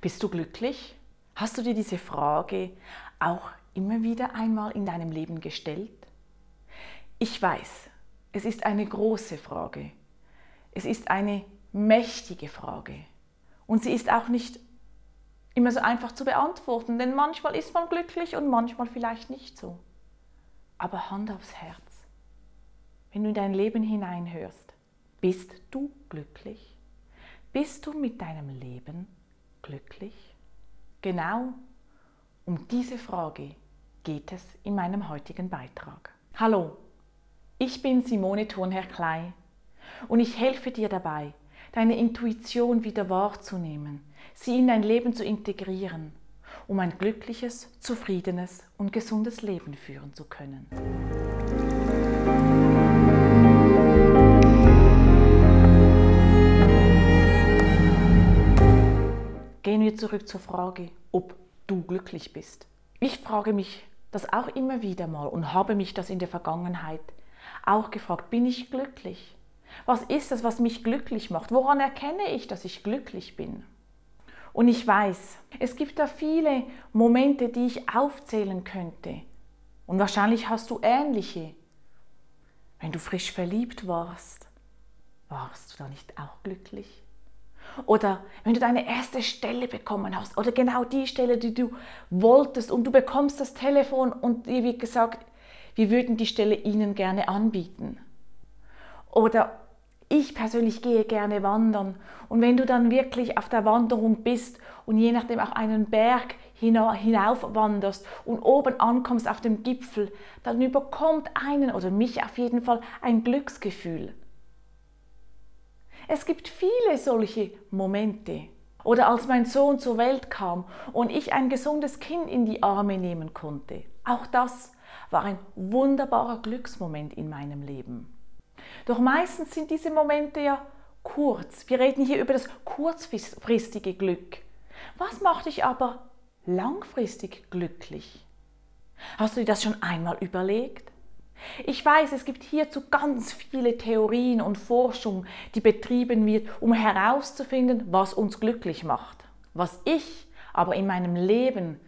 Bist du glücklich? Hast du dir diese Frage auch immer wieder einmal in deinem Leben gestellt? Ich weiß, es ist eine große Frage. Es ist eine mächtige Frage. Und sie ist auch nicht immer so einfach zu beantworten, denn manchmal ist man glücklich und manchmal vielleicht nicht so. Aber Hand aufs Herz. Wenn du in dein Leben hineinhörst, bist du glücklich? Bist du mit deinem Leben glücklich? Genau um diese Frage geht es in meinem heutigen Beitrag. Hallo, ich bin Simone Thurnherr Klei und ich helfe dir dabei, deine Intuition wieder wahrzunehmen, sie in dein Leben zu integrieren, um ein glückliches, zufriedenes und gesundes Leben führen zu können. Wir zurück zur Frage, ob du glücklich bist. Ich frage mich das auch immer wieder mal und habe mich das in der Vergangenheit auch gefragt, bin ich glücklich? Was ist es, was mich glücklich macht? Woran erkenne ich, dass ich glücklich bin? Und ich weiß, es gibt da viele Momente, die ich aufzählen könnte. Und wahrscheinlich hast du ähnliche. Wenn du frisch verliebt warst, warst du da nicht auch glücklich? Oder wenn du deine erste Stelle bekommen hast oder genau die Stelle, die du wolltest und du bekommst das Telefon und dir wird gesagt, wir würden die Stelle Ihnen gerne anbieten. Oder ich persönlich gehe gerne wandern und wenn du dann wirklich auf der Wanderung bist und je nachdem auch einen Berg hinauf wanderst und oben ankommst auf dem Gipfel, dann überkommt einen oder mich auf jeden Fall ein Glücksgefühl. Es gibt viele solche Momente. Oder als mein Sohn zur Welt kam und ich ein gesundes Kind in die Arme nehmen konnte. Auch das war ein wunderbarer Glücksmoment in meinem Leben. Doch meistens sind diese Momente ja kurz. Wir reden hier über das kurzfristige Glück. Was macht dich aber langfristig glücklich? Hast du dir das schon einmal überlegt? Ich weiß, es gibt hierzu ganz viele Theorien und Forschung, die betrieben wird, um herauszufinden, was uns glücklich macht. Was ich aber in meinem Leben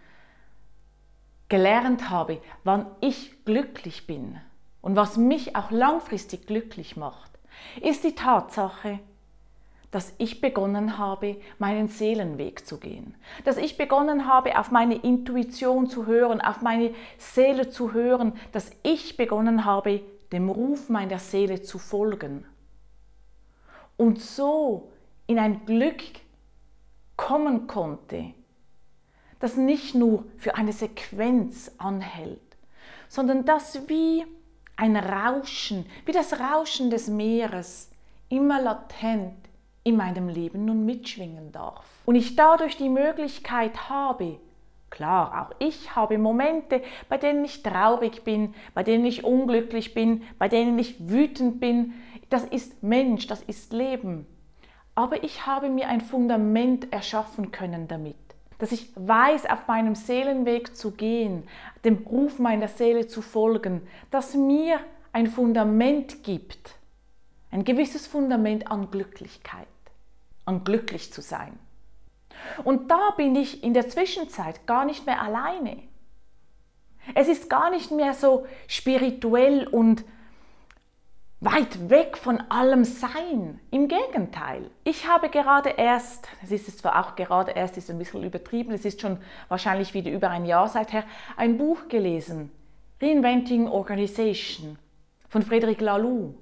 gelernt habe, wann ich glücklich bin und was mich auch langfristig glücklich macht, ist die Tatsache, dass ich begonnen habe, meinen Seelenweg zu gehen. Dass ich begonnen habe, auf meine Intuition zu hören, auf meine Seele zu hören. Dass ich begonnen habe, dem Ruf meiner Seele zu folgen. Und so in ein Glück kommen konnte, das nicht nur für eine Sequenz anhält, sondern das wie ein Rauschen, wie das Rauschen des Meeres, immer latent in meinem Leben nun mitschwingen darf. Und ich dadurch die Möglichkeit habe, klar, auch ich habe Momente, bei denen ich traurig bin, bei denen ich unglücklich bin, bei denen ich wütend bin. Das ist Mensch, das ist Leben. Aber ich habe mir ein Fundament erschaffen können damit dass ich weiß, auf meinem Seelenweg zu gehen, dem Ruf meiner Seele zu folgen, das mir ein Fundament gibt, ein gewisses Fundament an Glücklichkeit, an glücklich zu sein. Und da bin ich in der Zwischenzeit gar nicht mehr alleine. Es ist gar nicht mehr so spirituell und weit weg von allem Sein. Im Gegenteil. Ich habe gerade erst, es ist zwar auch gerade erst, ist ein bisschen übertrieben, es ist schon wahrscheinlich wieder über ein Jahr seither, ein Buch gelesen, Reinventing Organization von Frederic Laloux.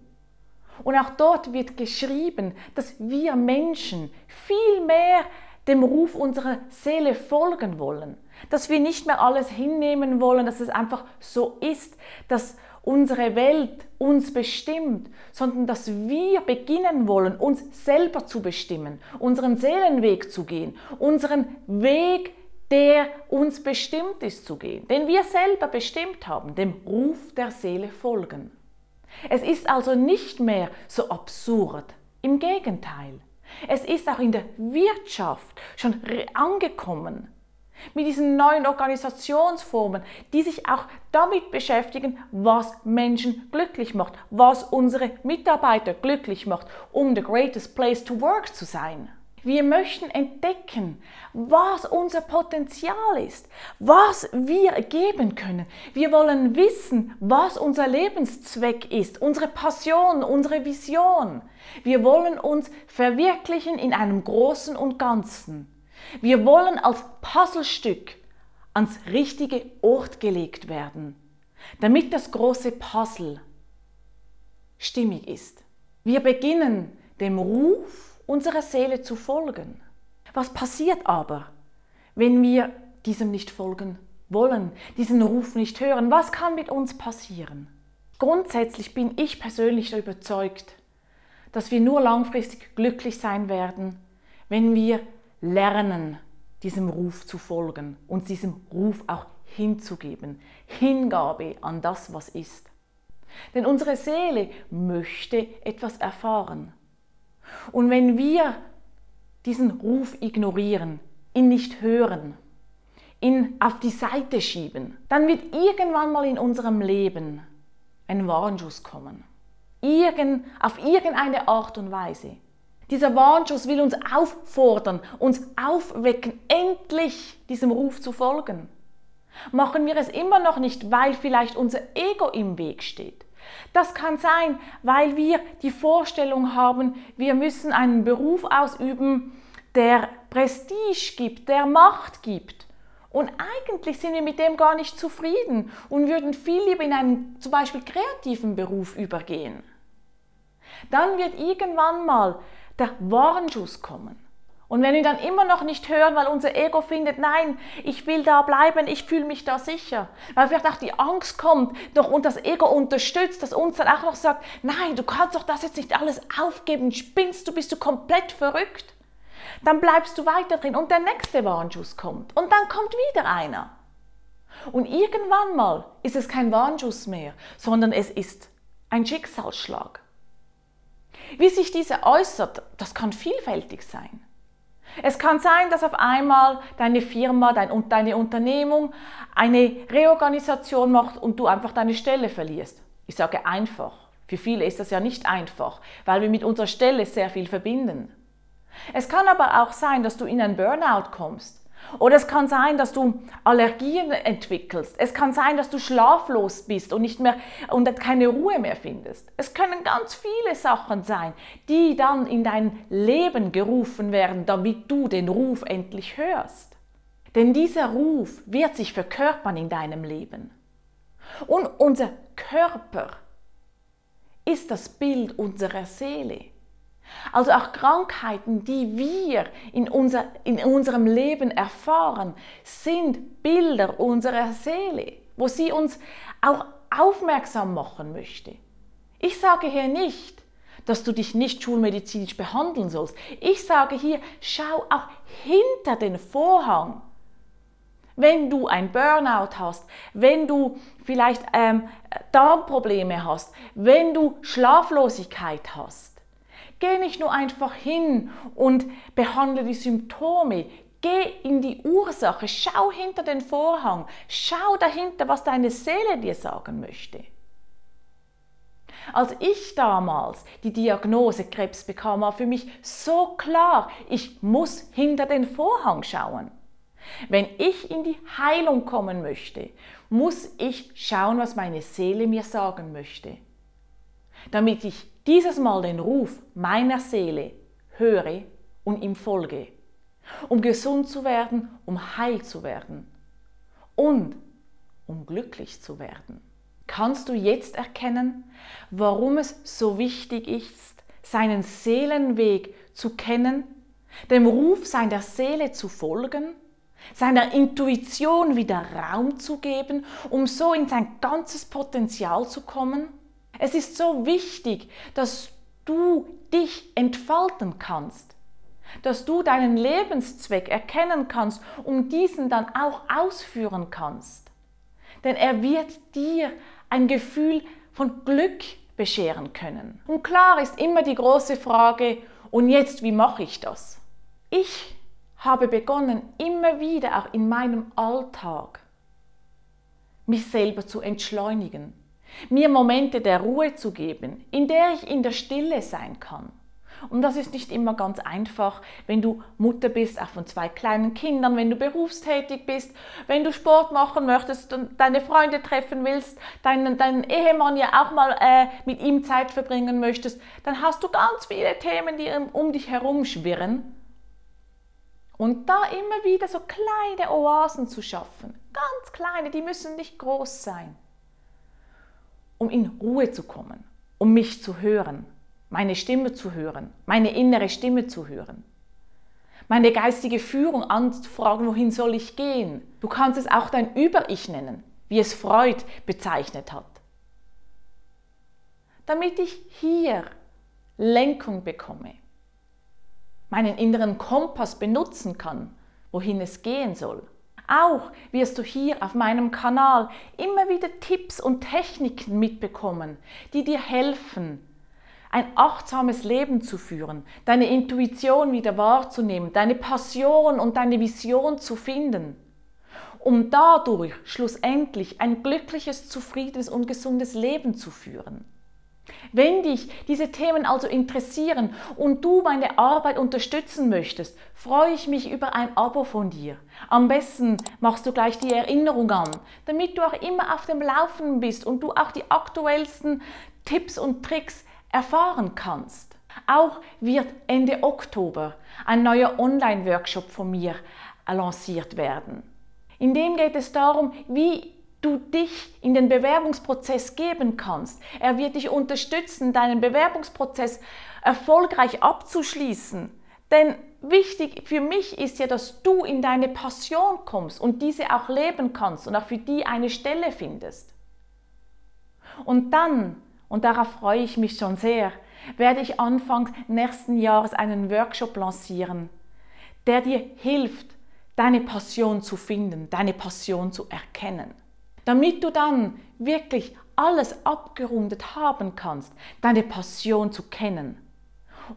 Und auch dort wird geschrieben, dass wir Menschen viel mehr dem Ruf unserer Seele folgen wollen. Dass wir nicht mehr alles hinnehmen wollen, dass es einfach so ist, dass unsere Welt uns bestimmt, sondern dass wir beginnen wollen, uns selber zu bestimmen, unseren Seelenweg zu gehen, unseren Weg, der uns bestimmt ist zu gehen, den wir selber bestimmt haben, dem Ruf der Seele folgen. Es ist also nicht mehr so absurd, im Gegenteil. Es ist auch in der Wirtschaft schon angekommen, mit diesen neuen Organisationsformen, die sich auch damit beschäftigen, was Menschen glücklich macht, was unsere Mitarbeiter glücklich macht, um the greatest place to work zu sein. Wir möchten entdecken, was unser Potenzial ist, was wir geben können. Wir wollen wissen, was unser Lebenszweck ist, unsere Passion, unsere Vision. Wir wollen uns verwirklichen in einem Großen und Ganzen. Wir wollen als Puzzlestück ans richtige Ort gelegt werden, damit das große Puzzle stimmig ist. Wir beginnen dem Ruf unserer Seele zu folgen. Was passiert aber, wenn wir diesem nicht folgen wollen, diesen Ruf nicht hören? Was kann mit uns passieren? Grundsätzlich bin ich persönlich überzeugt, dass wir nur langfristig glücklich sein werden, wenn wir lernen, diesem Ruf zu folgen und diesem Ruf auch hinzugeben. Hingabe an das, was ist. Denn unsere Seele möchte etwas erfahren. Und wenn wir diesen Ruf ignorieren, ihn nicht hören, ihn auf die Seite schieben, dann wird irgendwann mal in unserem Leben ein Warnschuss kommen. Irgend, auf irgendeine Art und Weise. Dieser Warnschuss will uns auffordern, uns aufwecken, endlich diesem Ruf zu folgen. Machen wir es immer noch nicht, weil vielleicht unser Ego im Weg steht, das kann sein, weil wir die Vorstellung haben, wir müssen einen Beruf ausüben, der Prestige gibt, der Macht gibt. Und eigentlich sind wir mit dem gar nicht zufrieden und würden viel lieber in einen zum Beispiel kreativen Beruf übergehen. Dann wird irgendwann mal der Warnschuss kommen. Und wenn wir dann immer noch nicht hören, weil unser Ego findet, nein, ich will da bleiben, ich fühle mich da sicher, weil vielleicht auch die Angst kommt doch, und das Ego unterstützt, dass uns dann auch noch sagt, nein, du kannst doch das jetzt nicht alles aufgeben, spinnst du, bist du komplett verrückt. Dann bleibst du weiter drin und der nächste Warnschuss kommt und dann kommt wieder einer. Und irgendwann mal ist es kein Warnschuss mehr, sondern es ist ein Schicksalsschlag. Wie sich dieser äußert, das kann vielfältig sein. Es kann sein, dass auf einmal deine Firma, dein, deine Unternehmung eine Reorganisation macht und du einfach deine Stelle verlierst. Ich sage einfach. Für viele ist das ja nicht einfach, weil wir mit unserer Stelle sehr viel verbinden. Es kann aber auch sein, dass du in einen Burnout kommst oder es kann sein, dass du Allergien entwickelst. Es kann sein, dass du schlaflos bist und nicht mehr und keine Ruhe mehr findest. Es können ganz viele Sachen sein, die dann in dein Leben gerufen werden, damit du den Ruf endlich hörst. Denn dieser Ruf wird sich verkörpern in deinem Leben. Und unser Körper ist das Bild unserer Seele. Also auch Krankheiten, die wir in, unser, in unserem Leben erfahren, sind Bilder unserer Seele, wo sie uns auch aufmerksam machen möchte. Ich sage hier nicht, dass du dich nicht schulmedizinisch behandeln sollst. Ich sage hier, schau auch hinter den Vorhang. Wenn du ein Burnout hast, wenn du vielleicht ähm, Darmprobleme hast, wenn du Schlaflosigkeit hast, Geh nicht nur einfach hin und behandle die Symptome. Geh in die Ursache, schau hinter den Vorhang, schau dahinter, was deine Seele dir sagen möchte. Als ich damals die Diagnose Krebs bekam, war für mich so klar, ich muss hinter den Vorhang schauen. Wenn ich in die Heilung kommen möchte, muss ich schauen, was meine Seele mir sagen möchte, damit ich dieses Mal den Ruf meiner Seele höre und ihm folge, um gesund zu werden, um heil zu werden und um glücklich zu werden. Kannst du jetzt erkennen, warum es so wichtig ist, seinen Seelenweg zu kennen, dem Ruf seiner Seele zu folgen, seiner Intuition wieder Raum zu geben, um so in sein ganzes Potenzial zu kommen? Es ist so wichtig, dass du dich entfalten kannst, dass du deinen Lebenszweck erkennen kannst und diesen dann auch ausführen kannst. Denn er wird dir ein Gefühl von Glück bescheren können. Und klar ist immer die große Frage, und jetzt, wie mache ich das? Ich habe begonnen, immer wieder auch in meinem Alltag mich selber zu entschleunigen, mir Momente der Ruhe zu geben, in der ich in der Stille sein kann Und das ist nicht immer ganz einfach, wenn du Mutter bist, auch von zwei kleinen Kindern, wenn du berufstätig bist, wenn du Sport machen möchtest und deine Freunde treffen willst, deinen, deinen Ehemann ja auch mal äh, mit ihm Zeit verbringen möchtest, dann hast du ganz viele Themen, die um dich herum schwirren. Und da immer wieder so kleine Oasen zu schaffen, ganz kleine, die müssen nicht groß sein, um in Ruhe zu kommen, um mich zu hören meine Stimme zu hören, meine innere Stimme zu hören, meine geistige Führung anzufragen, wohin soll ich gehen. Du kannst es auch dein Über-Ich nennen, wie es Freud bezeichnet hat. Damit ich hier Lenkung bekomme, meinen inneren Kompass benutzen kann, wohin es gehen soll. Auch wirst du hier auf meinem Kanal immer wieder Tipps und Techniken mitbekommen, die dir helfen, ein achtsames Leben zu führen, deine Intuition wieder wahrzunehmen, deine Passion und deine Vision zu finden, um dadurch schlussendlich ein glückliches, zufriedenes und gesundes Leben zu führen. Wenn dich diese Themen also interessieren und du meine Arbeit unterstützen möchtest, freue ich mich über ein Abo von dir. Am besten machst du gleich die Erinnerung an, damit du auch immer auf dem Laufenden bist und du auch die aktuellsten Tipps und Tricks erfahren kannst. Auch wird Ende Oktober ein neuer Online-Workshop von mir lanciert werden. In dem geht es darum, wie du dich in den Bewerbungsprozess geben kannst. Er wird dich unterstützen, deinen Bewerbungsprozess erfolgreich abzuschließen. Denn wichtig für mich ist ja, dass du in deine Passion kommst und diese auch leben kannst und auch für die eine Stelle findest. Und dann und darauf freue ich mich schon sehr, werde ich Anfang nächsten Jahres einen Workshop lancieren, der dir hilft, deine Passion zu finden, deine Passion zu erkennen. Damit du dann wirklich alles abgerundet haben kannst, deine Passion zu kennen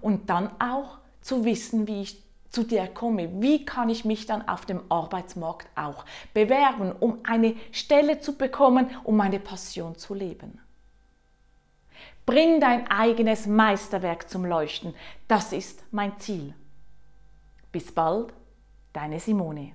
und dann auch zu wissen, wie ich zu dir komme. Wie kann ich mich dann auf dem Arbeitsmarkt auch bewerben, um eine Stelle zu bekommen, um meine Passion zu leben? Bring dein eigenes Meisterwerk zum Leuchten. Das ist mein Ziel. Bis bald, deine Simone.